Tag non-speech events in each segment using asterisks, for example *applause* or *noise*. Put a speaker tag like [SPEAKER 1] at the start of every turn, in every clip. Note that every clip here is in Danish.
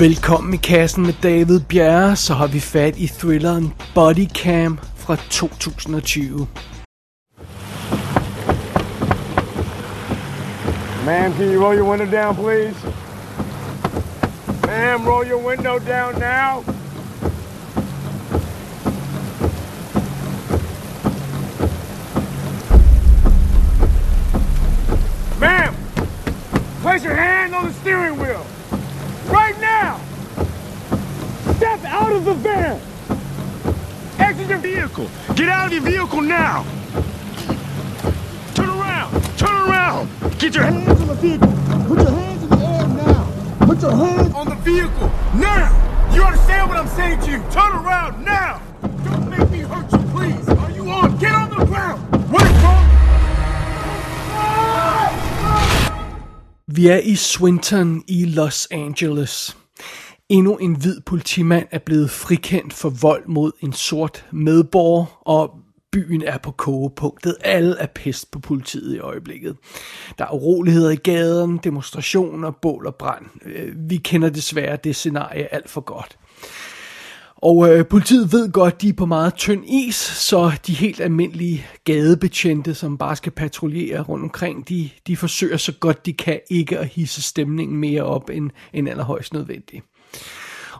[SPEAKER 1] Velkommen i kassen med David Bjerre, så har vi fat i thrilleren Bodycam fra 2020.
[SPEAKER 2] Ma'am, can you roll your window down, please? Ma'am, roll your window down now. Ma'am, place your hand on the steering wheel. Van. Exit your vehicle. Get out of your vehicle now. Turn around. Turn around. Get your hands on the vehicle. Put your hands in the air now. Put your hands on the vehicle now. You understand what I'm saying to you? Turn around now. Don't make me hurt you, please. Are you on? Get on the ground. Wait, bro.
[SPEAKER 1] Vi er i Swinton i Los Angeles. Endnu en hvid politimand er blevet frikendt for vold mod en sort medborger, og byen er på kogepunktet. Alle er pest på politiet i øjeblikket. Der er uroligheder i gaden, demonstrationer, bål og brand. Øh, vi kender desværre det scenarie alt for godt. Og øh, politiet ved godt, de er på meget tynd is, så de helt almindelige gadebetjente, som bare skal patruljere rundt omkring, de, de forsøger så godt de kan ikke at hisse stemningen mere op end, end allerhøjst nødvendigt.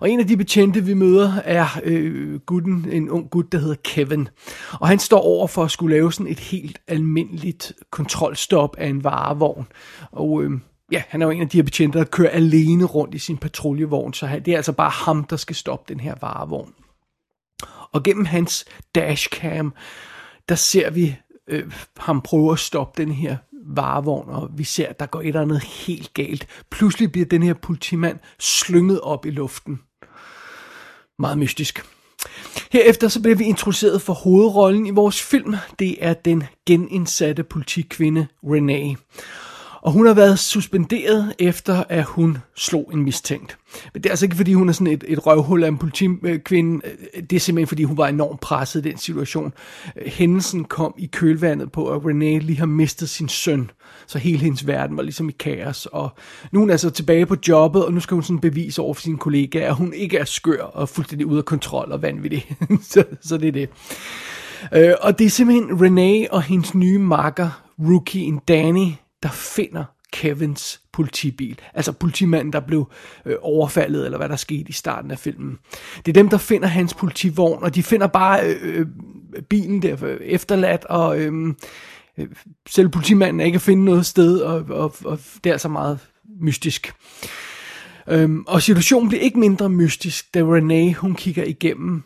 [SPEAKER 1] Og en af de betjente, vi møder, er øh, gutten, en ung gut, der hedder Kevin. Og han står over for at skulle lave sådan et helt almindeligt kontrolstop af en varevogn. Og øh, ja, han er jo en af de her betjente, der kører alene rundt i sin patruljevogn, så han- det er altså bare ham, der skal stoppe den her varevogn. Og gennem hans dashcam, der ser vi øh, ham prøve at stoppe den her varevogn, og vi ser, at der går et eller andet helt galt. Pludselig bliver den her politimand slynget op i luften. Meget mystisk. Herefter så bliver vi introduceret for hovedrollen i vores film. Det er den genindsatte politikvinde Renee. Og hun har været suspenderet efter, at hun slog en mistænkt. Men det er altså ikke, fordi hun er sådan et, et røvhul af en politikvinde. Det er simpelthen, fordi hun var enormt presset i den situation. Hændelsen kom i kølvandet på, at Renee lige har mistet sin søn. Så hele hendes verden var ligesom i kaos. Og nu er hun altså tilbage på jobbet, og nu skal hun sådan bevise over for sine kollegaer, at hun ikke er skør og fuldstændig ude af kontrol og vanvittig. *laughs* så, så det er det. Øh, og det er simpelthen Renee og hendes nye makker, rookien Danny, der finder Kevins politibil. Altså politimanden, der blev øh, overfaldet, eller hvad der skete i starten af filmen. Det er dem, der finder hans politivogn, og de finder bare øh, øh bilen der øh, efterladt, og øh, øh, selv politimanden er ikke at finde noget sted, og, og, og det er altså meget mystisk. Øhm, og situationen bliver ikke mindre mystisk, da Renee, hun kigger igennem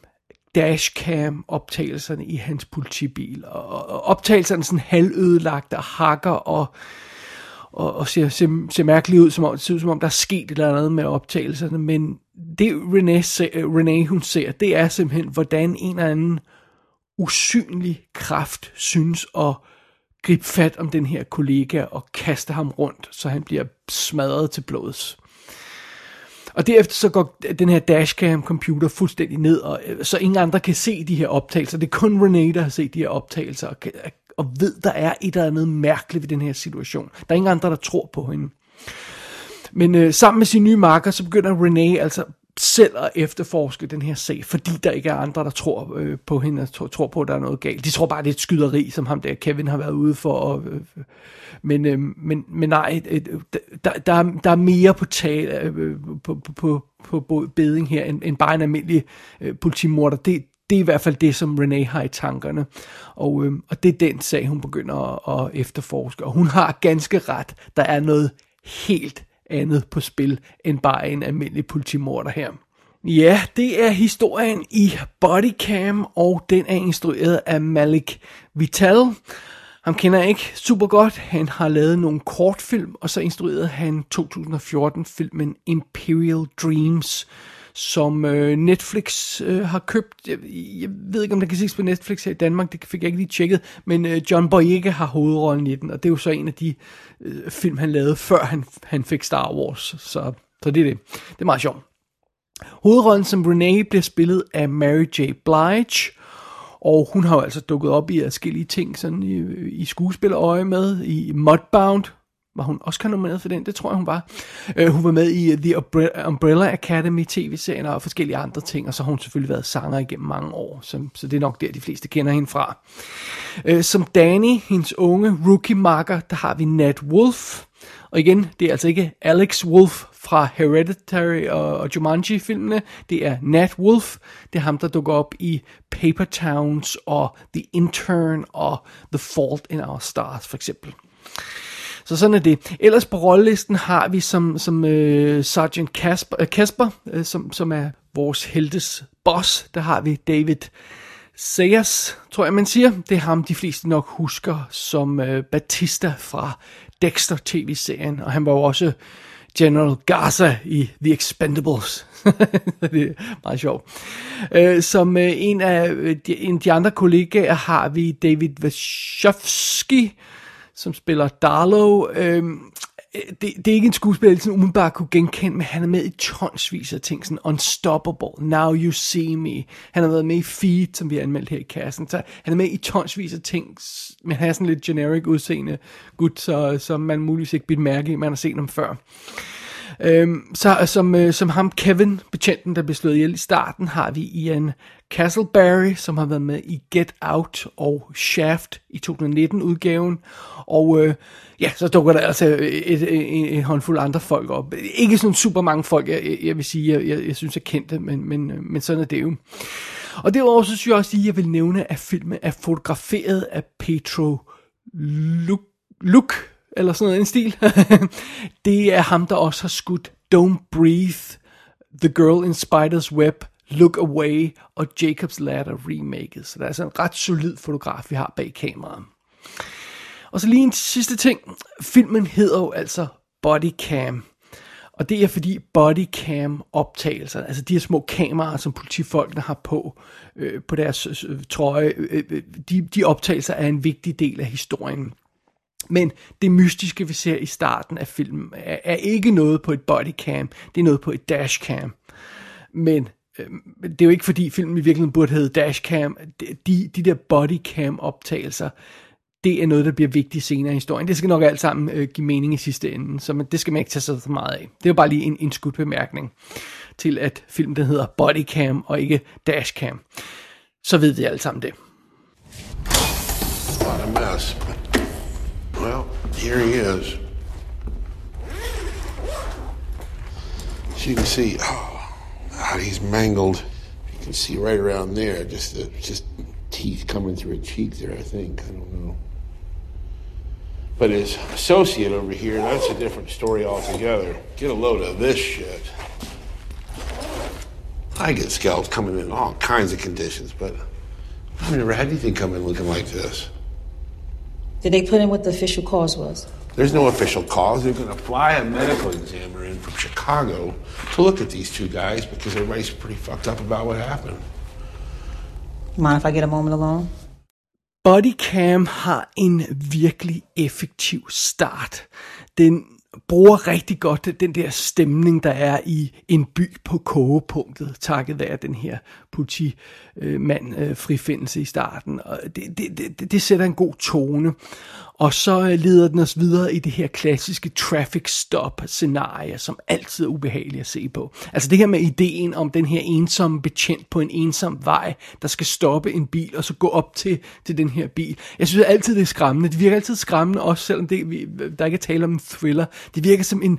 [SPEAKER 1] dashcam optagelserne i hans politibil. Og, og optagelserne sådan halvødelagte og hakker og, og, og ser, ser, ser mærkeligt ud, som om, det ser ud, som om der er sket et eller andet med optagelserne. Men det René, ser, Renee hun ser, det er simpelthen, hvordan en eller anden usynlig kraft synes at gribe fat om den her kollega og kaste ham rundt, så han bliver smadret til blods. Og derefter så går den her dashcam computer fuldstændig ned, og, øh, så ingen andre kan se de her optagelser. Det er kun Renee, der har set de her optagelser, og, øh, og ved, der er et eller andet mærkeligt ved den her situation. Der er ingen andre, der tror på hende. Men øh, sammen med sin nye marker, så begynder Renee altså selv at efterforske den her sag, fordi der ikke er andre, der tror øh, på hende og tror, tror på, at der er noget galt. De tror bare, det er et skyderi, som ham der Kevin har været ude for. Og, øh, men, øh, men, men nej, øh, der, der, er, der er mere på, tale, øh, på, på, på, på, på beding her, end, end bare en almindelig øh, politimorder. Det, det er i hvert fald det, som Renee har i tankerne. Og, øh, og det er den sag, hun begynder at, at efterforske. Og hun har ganske ret. Der er noget helt andet på spil, end bare en almindelig politimorder her. Ja, det er historien i Bodycam, og den er instrueret af Malik Vital. Ham kender jeg ikke super godt. Han har lavet nogle kortfilm, og så instruerede han 2014-filmen Imperial Dreams, som øh, Netflix øh, har købt. Jeg, jeg ved ikke, om den kan ses på Netflix her i Danmark, det fik jeg ikke lige tjekket, men øh, John Boyega har hovedrollen i den, og det er jo så en af de øh, film, han lavede, før han, han fik Star Wars. Så, så det er det. Det er meget sjovt. Hovedrollen som Renee bliver spillet af Mary J. Blige, og hun har jo altså dukket op i forskellige ting sådan i, i skuespillerøje med, i Mudbound, var hun også nomineret for den? Det tror jeg, hun var. Øh, hun var med i øh, The Umbrella Academy tv-serien og forskellige andre ting, og så har hun selvfølgelig været sanger igennem mange år, så, så det er nok der, de fleste kender hende fra. Øh, som Danny, hendes unge rookie-marker, der har vi Nat Wolf, og igen, det er altså ikke Alex Wolf fra Hereditary og, og Jumanji-filmene. Det er Nat Wolf. Det er ham, der dukker op i Paper Towns og The Intern og The Fault in Our Stars, for eksempel. Så sådan er det. Ellers på rollelisten har vi som, som øh, Sergeant Casper, øh, Casper øh, som, som er vores heltes boss, der har vi David Sayers, tror jeg man siger. Det er ham, de fleste nok husker som øh, Batista fra Dexter tv-serien, og han var jo også General Garza i The Expendables. *laughs* det er meget sjovt. Øh, som øh, en af øh, de, en af de andre kollegaer har vi David Wachowski, som spiller Darlow. Øhm, øh, det, det er ikke en skuespiller, som umiddelbart kunne genkende, men han er med i tonsvis af ting, sådan Unstoppable, Now You See Me. Han har været med i Feed, som vi har anmeldt her i kassen. Så han er med i tonsvis af ting, men han er sådan lidt generic udseende gut, så, så man muligvis ikke bidt mærke i, man har set ham før. Øhm, så øh, som, øh, som ham Kevin, betjenten, der blev slået ihjel i starten, har vi Ian Castleberry, som har været med i Get Out og Shaft i 2019-udgaven. Og øh, ja, så dukker der altså et, et, et, en håndfuld andre folk op. Ikke sådan super mange folk, jeg, jeg vil sige, jeg, jeg, jeg synes er kendte, men, men, øh, men sådan er det jo. Og derudover så synes jeg også at jeg vil nævne, at filmen er fotograferet af Petro Luke, Luk eller sådan noget en stil. *laughs* det er ham, der også har skudt Don't Breathe, The Girl in Spider's Web, Look Away og Jacob's Ladder remaket. Så der er altså en ret solid fotograf, vi har bag kameraet. Og så lige en sidste ting. Filmen hedder jo altså Bodycam. Og det er fordi bodycam optagelser, altså de her små kameraer, som politifolkene har på, øh, på deres øh, øh trøje, øh, øh, de, de optagelser er en vigtig del af historien. Men det mystiske, vi ser i starten af filmen, er, er ikke noget på et bodycam, det er noget på et dashcam. Men øh, det er jo ikke fordi filmen i virkeligheden burde hedde dashcam. De, de der bodycam optagelser, det er noget, der bliver vigtigt senere i historien. Det skal nok alt sammen øh, give mening i sidste ende, så man, det skal man ikke tage så meget af. Det er jo bare lige en, en skudbemærkning til, at filmen den hedder Bodycam og ikke Dashcam. Så ved vi alle sammen det.
[SPEAKER 3] What a mess. Well, here he is. As you can see, oh, God, he's mangled. You can see right around there, just the, just teeth coming through a cheek there. I think I don't know. But his associate over here, that's a different story altogether. Get a load of this shit. I get scalps coming in all kinds of conditions, but I've never had anything come in looking like this.
[SPEAKER 4] Did they put in what the official cause was?
[SPEAKER 3] There's no official cause. They're going to fly a medical examiner in from Chicago to look at these two guys because everybody's pretty fucked up about what happened.
[SPEAKER 4] Mind if I get a moment alone?
[SPEAKER 1] Bodycam har en virkelig effektiv start. Den bruger rigtig godt den der stemning, der er i en by på kogepunktet, takket være den her politimand øh, frifindelse i starten. Og det, det, det, det sætter en god tone. Og så øh, leder den os videre i det her klassiske traffic stop scenarie, som altid er ubehageligt at se på. Altså det her med ideen om den her ensomme betjent på en ensom vej, der skal stoppe en bil og så gå op til, til den her bil. Jeg synes altid, det er skræmmende. Det virker altid skræmmende, også selvom det, vi, der ikke er tale om en thriller. Det virker som en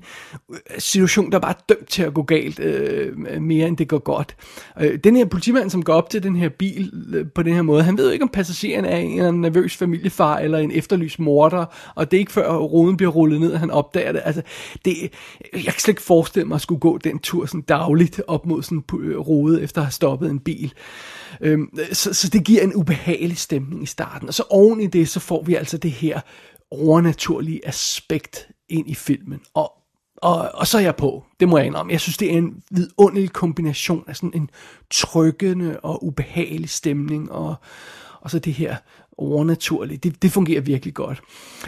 [SPEAKER 1] øh, situation, der bare er dømt til at gå galt øh, mere, end det går godt. Øh, den her politimand, som går op til den her bil øh, på den her måde, han ved jo ikke, om passageren er en, nervøs familiefar eller en efterlyst morder, og det er ikke før roden bliver rullet ned, at han opdager det. Altså, det, jeg kan slet ikke forestille mig at skulle gå den tur sådan dagligt op mod sådan en øh, rode, efter at have stoppet en bil. Øhm, så, så det giver en ubehagelig stemning i starten. Og så oven i det, så får vi altså det her overnaturlige aspekt ind i filmen. Og og, og så er jeg på, det må jeg indrømme. Jeg synes, det er en vidunderlig kombination af sådan en trykkende og ubehagelig stemning, og, og så det her overnaturlige. Det, det fungerer virkelig godt.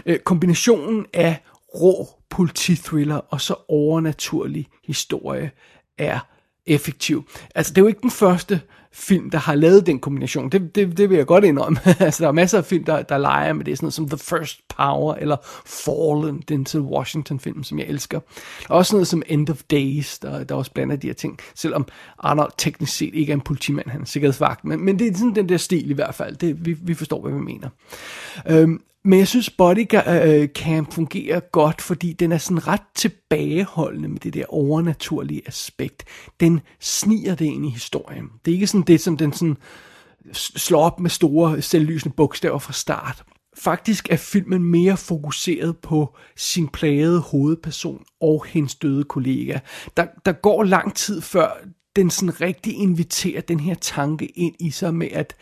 [SPEAKER 1] Øh, kombinationen af rå politithriller og så overnaturlig historie er effektiv. Altså, det er jo ikke den første film, der har lavet den kombination. Det, det, det vil jeg godt indrømme. *laughs* altså, der er masser af film, der, der leger med det, sådan noget som The First Power, eller Fallen, den til Washington-film, som jeg elsker. Også noget som End of Days, der, der også blander de her ting, selvom Arnold teknisk set ikke er en politimand, han er sikkerhedsvagt, men, men det er sådan den der stil i hvert fald. Det, vi, vi forstår, hvad vi mener. Øhm, men jeg synes, Bodycam øh, øh, fungerer godt, fordi den er sådan ret tilbageholdende med det der overnaturlige aspekt. Den sniger det ind i historien. Det er ikke sådan det, som den sådan slår op med store selvlysende bogstaver fra start. Faktisk er filmen mere fokuseret på sin plagede hovedperson og hendes døde kollega. Der, der går lang tid før den sådan rigtig inviterer den her tanke ind i sig med, at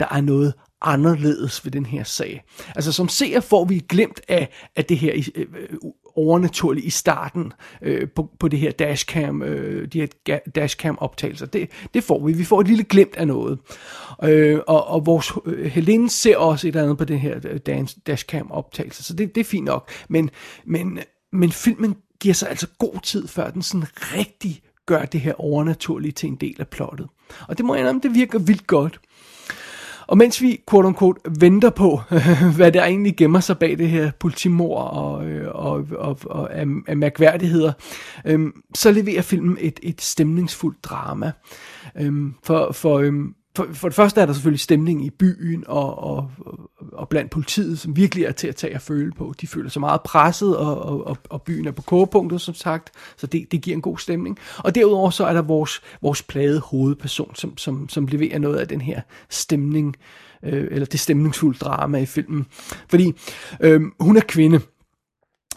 [SPEAKER 1] der er noget anderledes ved den her sag. Altså som seer får vi glemt af, af det her øh, øh, overnaturlige i starten øh, på, på det her dashcam, øh, de her dashcam optagelser. Det, det får vi. Vi får et lille glimt af noget. Øh, og, og vores øh, Helene ser også et eller andet på den her øh, dashcam optagelse, så det, det er fint nok. Men, men, men filmen giver sig altså god tid, før den sådan rigtig gør det her overnaturlige til en del af plottet. Og det må jeg det virker vildt godt. Og mens vi, quote unquote, venter på, *laughs* hvad der egentlig gemmer sig bag det her politimor og, øh, og, og, og af, af mærkværdigheder, øhm, så leverer filmen et, et stemningsfuldt drama. Øhm, for, for øhm, for, for det første er der selvfølgelig stemning i byen og, og, og blandt politiet, som virkelig er til at tage og føle på. De føler sig meget presset, og, og, og byen er på kogepunktet, som sagt, så det, det giver en god stemning. Og derudover så er der vores, vores plade hovedperson, som, som, som leverer noget af den her stemning, øh, eller det stemningsfulde drama i filmen. Fordi øh, hun er kvinde,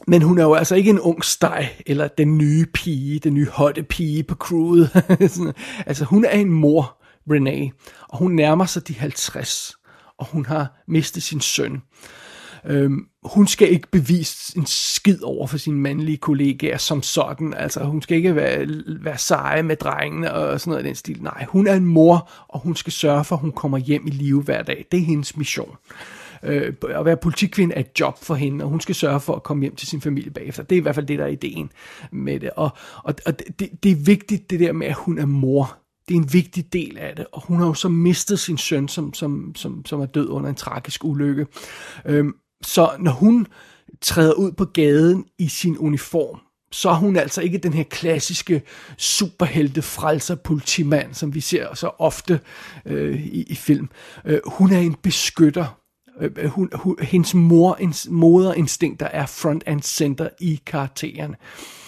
[SPEAKER 1] men hun er jo altså ikke en ung steg, eller den nye pige, den nye hotte pige på crewet. *laughs* altså hun er en mor, Renee, og hun nærmer sig de 50, og hun har mistet sin søn. Øhm, hun skal ikke bevise en skid over for sine mandlige kollegaer som sådan. Altså, hun skal ikke være, være seje med drengene og sådan noget i den stil. Nej, hun er en mor, og hun skal sørge for, at hun kommer hjem i live hver dag. Det er hendes mission. Øh, at være politikvinde er et job for hende, og hun skal sørge for at komme hjem til sin familie bagefter. Det er i hvert fald det, der er ideen med det. Og, og, og det, det er vigtigt, det der med, at hun er mor det er en vigtig del af det, og hun har jo så mistet sin søn, som, som, som, som er død under en tragisk ulykke. Øhm, så når hun træder ud på gaden i sin uniform, så er hun altså ikke den her klassiske superhelte frelser politimand, som vi ser så ofte øh, i, i film. Øh, hun er en beskytter. Øh, øh hun, hun, hendes mor, moderinstinkter er front and center i karakteren. Øh,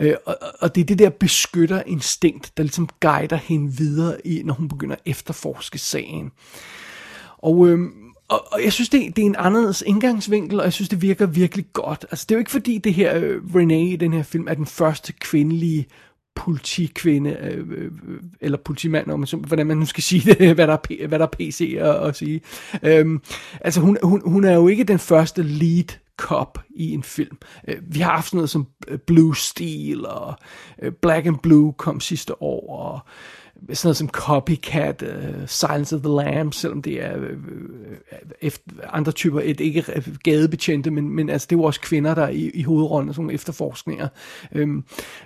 [SPEAKER 1] Øh, og, og det er det der beskytterinstinkt, der ligesom guider hende videre i, når hun begynder at efterforske sagen. Og, øh, og, og jeg synes, det, det er en anderledes indgangsvinkel, og jeg synes, det virker virkelig godt. Altså, det er jo ikke fordi, det her øh, Renee i den her film er den første kvindelige politikvinde, øh, øh, øh, eller politimand, om, hvordan man nu skal sige det, *laughs* hvad der er, hvad der er PC at, at sige. Øhm, altså hun, hun, hun er jo ikke den første lead cop i en film. Øh, vi har haft sådan noget som øh, Blue Steel og øh, Black and Blue kom sidste år, og sådan noget som Copycat, uh, Silence of the Lambs, selvom det er uh, efter, andre typer, et, ikke gadebetjente, men, men altså, det er jo også kvinder, der er i, i hovedrollen, sådan nogle efterforskninger. Um,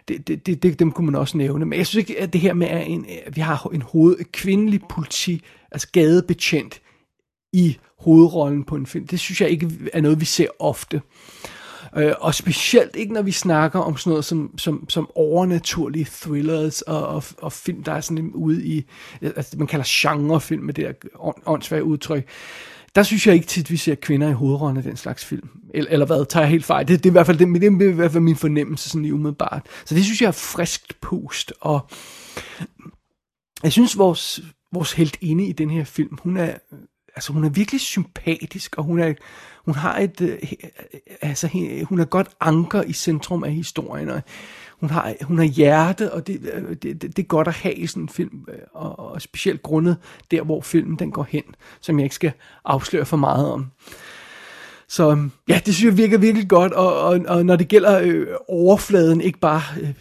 [SPEAKER 1] det, det, det, dem kunne man også nævne. Men jeg synes ikke, at det her med, at en, vi har en hoved, kvindelig politi, altså gadebetjent, i hovedrollen på en film. Det synes jeg ikke er noget, vi ser ofte. Øh, og specielt ikke, når vi snakker om sådan noget som, som, som overnaturlige thrillers og, og, og film, der er sådan ude i, altså man kalder genrefilm med det der åndssvage udtryk. Der synes jeg ikke tit, vi ser kvinder i hovedrollen af den slags film. Eller, eller hvad, tager jeg helt fejl. Det, det, er i hvert fald, det, det er i hvert fald min fornemmelse sådan lige umiddelbart. Så det synes jeg er friskt pust. Og jeg synes, vores, vores helt inde i den her film, hun er altså hun er virkelig sympatisk, og hun er, hun har et, øh, øh altså hun er godt anker i centrum af historien, og hun har, hun har hjerte, og det, øh, det, det, det er godt at have i sådan en film, øh, og, og specielt grundet der, hvor filmen den går hen, som jeg ikke skal afsløre for meget om. Så øhm, ja, det synes jeg virker virkelig godt, og, og, og når det gælder øh, overfladen, ikke bare øh,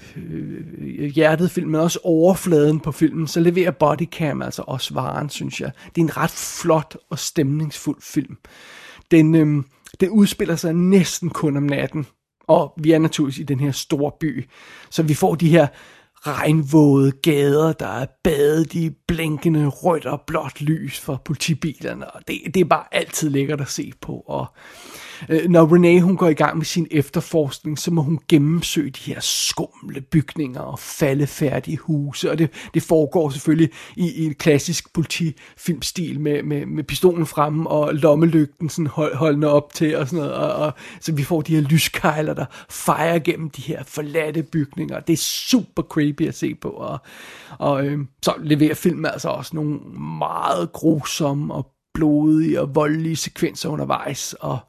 [SPEAKER 1] øh, hjertet film, men også overfladen på filmen, så leverer Bodycam altså også varen, synes jeg. Det er en ret flot og stemningsfuld film. Den, øh, den udspiller sig næsten kun om natten, og vi er naturligvis i den her store by, så vi får de her regnvåde gader, der er badet i blinkende rødt og blåt lys for politibilerne, og det, det er bare altid lækkert at se på, og øh, når Renee hun går i gang med sin efterforskning, så må hun gennemsøge de her skumle bygninger og faldefærdige huse, og det, det foregår selvfølgelig i, i en klassisk politifilmstil med, med, med pistolen fremme og lommelygten sådan hold, holdende op til og sådan noget, og, og, så vi får de her lyskejler, der fejrer gennem de her forladte bygninger. Det er super creepy at se på, og, og øh, så leverer filmen altså også nogle meget grusomme og blodige og voldelige sekvenser undervejs, og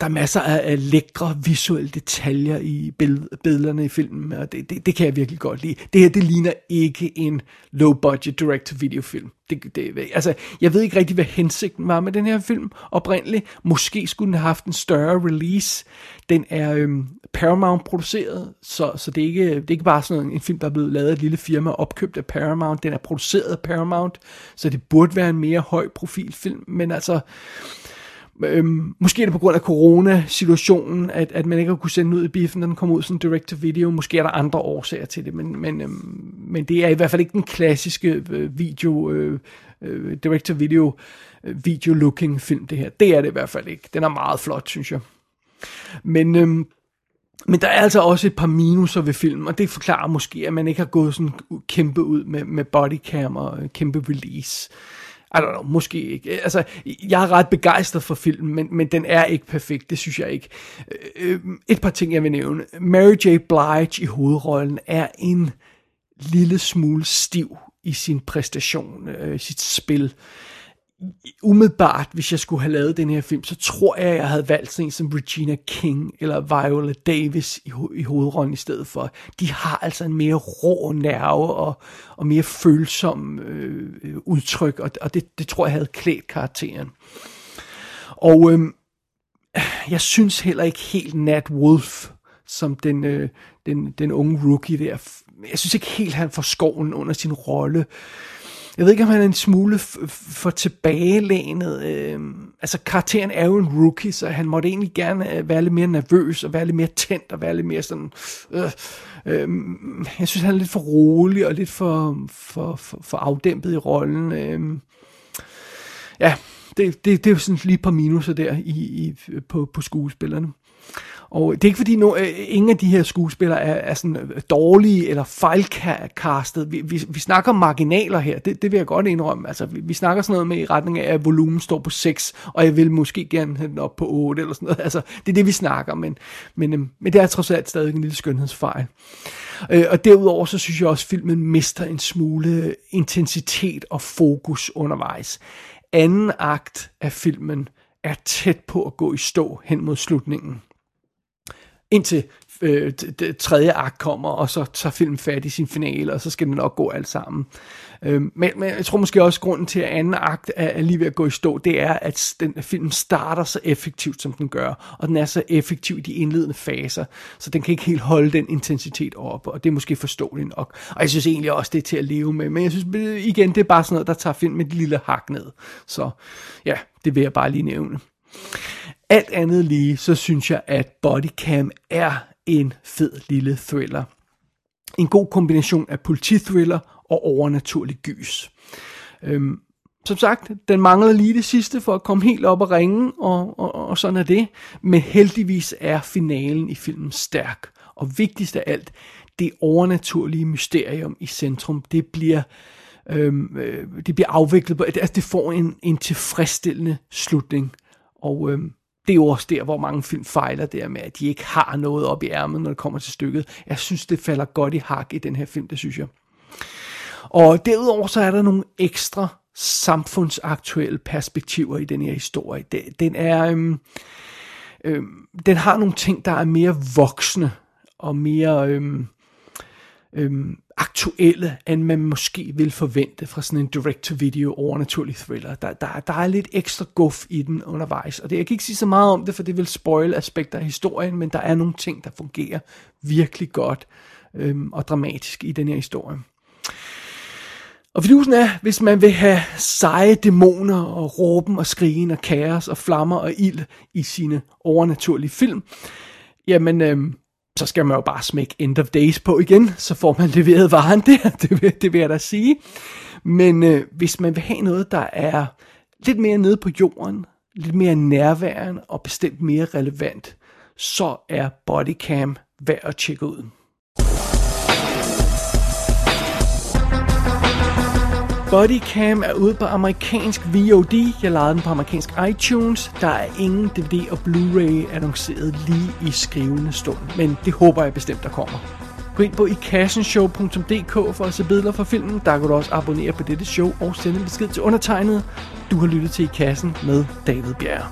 [SPEAKER 1] der er masser af, af lækre visuelle detaljer i billederne i filmen, og det, det, det kan jeg virkelig godt lide. Det her, det ligner ikke en low-budget direct-to-video film. Det, det, altså, jeg ved ikke rigtig, hvad hensigten var med den her film oprindeligt. Måske skulle den have haft en større release. Den er øhm, Paramount-produceret, så, så det, er ikke, det er ikke bare sådan en film, der er blevet lavet af et lille firma opkøbt af Paramount. Den er produceret af Paramount, så det burde være en mere høj profil film, men altså Øhm, måske er det på grund af corona-situationen, at, at man ikke har kunne sende ud i biffen, når den kom ud som direct-to-video. Måske er der andre årsager til det, men, men, øhm, men det er i hvert fald ikke den klassiske øh, video, øh, øh, direct-to-video, øh, video-looking film, det her. Det er det i hvert fald ikke. Den er meget flot, synes jeg. Men, øhm, men der er altså også et par minuser ved filmen, og det forklarer måske, at man ikke har gået sådan kæmpe ud med, med bodycam og øh, kæmpe release. I don't know, måske ikke. Øh, altså, jeg er ret begejstret for filmen, men, men den er ikke perfekt, det synes jeg ikke. Øh, øh, et par ting, jeg vil nævne. Mary J. Blige i hovedrollen er en lille smule stiv i sin præstation, øh, sit spil umiddelbart, hvis jeg skulle have lavet den her film, så tror jeg, jeg havde valgt sådan en som Regina King eller Viola Davis i, ho- i hovedrollen i stedet for. De har altså en mere rå nerve og, og mere følsom øh, udtryk, og, og det, det tror jeg havde klædt karakteren. Og øh, jeg synes heller ikke helt Nat Wolf, som den, øh, den, den unge rookie der, jeg synes ikke helt, han får skoven under sin rolle. Jeg ved ikke, om han er en smule for tilbagelænet. Øh, altså, karakteren er jo en rookie, så han måtte egentlig gerne øh, være lidt mere nervøs, og være lidt mere tændt, og være lidt mere sådan... Øh, øh, jeg synes, han er lidt for rolig, og lidt for, for, for, for afdæmpet i rollen. Øh, ja, det, det, det er jo sådan lige et par minuser der i, i, på, på skuespillerne. Og det er ikke fordi, no, øh, ingen af de her skuespillere er, er sådan øh, dårlige eller fejlkastet. Vi, vi, vi snakker marginaler her, det, det vil jeg godt indrømme. Altså, vi, vi snakker sådan noget med i retning af, at volumen står på 6, og jeg vil måske gerne have den op på 8 eller sådan noget. *laughs* Altså, det er det, vi snakker men, men, øhm, men det er trods alt stadig en lille skønhedsfejl. Øh, og derudover så synes jeg også, at filmen mister en smule intensitet og fokus undervejs. Anden akt af filmen er tæt på at gå i stå hen mod slutningen indtil øh, det tredje akt kommer, og så tager filmen fat i sin finale, og så skal den nok gå alt sammen. Øh, men, men jeg tror måske også, grunden til, at anden akt er, er lige ved at gå i stå, det er, at den film starter så effektivt, som den gør, og den er så effektiv i de indledende faser, så den kan ikke helt holde den intensitet op, og det er måske forståeligt nok. Og jeg synes egentlig også, det er til at leve med, men jeg synes øh, igen, det er bare sådan noget, der tager film med et lille hak ned. Så ja, det vil jeg bare lige nævne. Alt andet lige, så synes jeg, at Bodycam er en fed lille thriller. En god kombination af politithriller og overnaturlig gys. Øhm, som sagt, den mangler lige det sidste for at komme helt op og ringe, og, og, og sådan er det. Men heldigvis er finalen i filmen stærk. Og vigtigst af alt, det overnaturlige mysterium i centrum, det bliver, øhm, øh, det bliver afviklet på, altså det får en, en tilfredsstillende slutning. Og øhm, det er jo også der, hvor mange film fejler der med, at de ikke har noget op i ærmet, når det kommer til stykket. Jeg synes, det falder godt i hak i den her film, det synes jeg. Og derudover så er der nogle ekstra samfundsaktuelle perspektiver i den her historie. Den er, øhm, øhm, den har nogle ting, der er mere voksne og mere øhm, øhm, aktuelle, end man måske vil forvente fra sådan en direct-to-video overnaturlig thriller. Der, der, der er lidt ekstra guf i den undervejs, og det, jeg kan ikke sige så meget om det, for det vil spoil aspekter af historien, men der er nogle ting, der fungerer virkelig godt øhm, og dramatisk i den her historie. Og fidusen er, hvis man vil have seje dæmoner og råben og skrigen og kaos og flammer og ild i sine overnaturlige film, jamen øhm, så skal man jo bare smække End of Days på igen, så får man leveret varen der, *laughs* det vil, det vil jeg da sige. Men øh, hvis man vil have noget, der er lidt mere nede på jorden, lidt mere nærværende og bestemt mere relevant, så er Bodycam værd at tjekke ud. Bodycam er ude på amerikansk VOD. Jeg lejede den på amerikansk iTunes. Der er ingen DVD og Blu-ray annonceret lige i skrivende stund, men det håber jeg bestemt, der kommer. Gå ind på ikassenshow.dk for at se billeder fra filmen. Der kan du også abonnere på dette show og sende en besked til undertegnet. Du har lyttet til I Kassen med David Bjerg.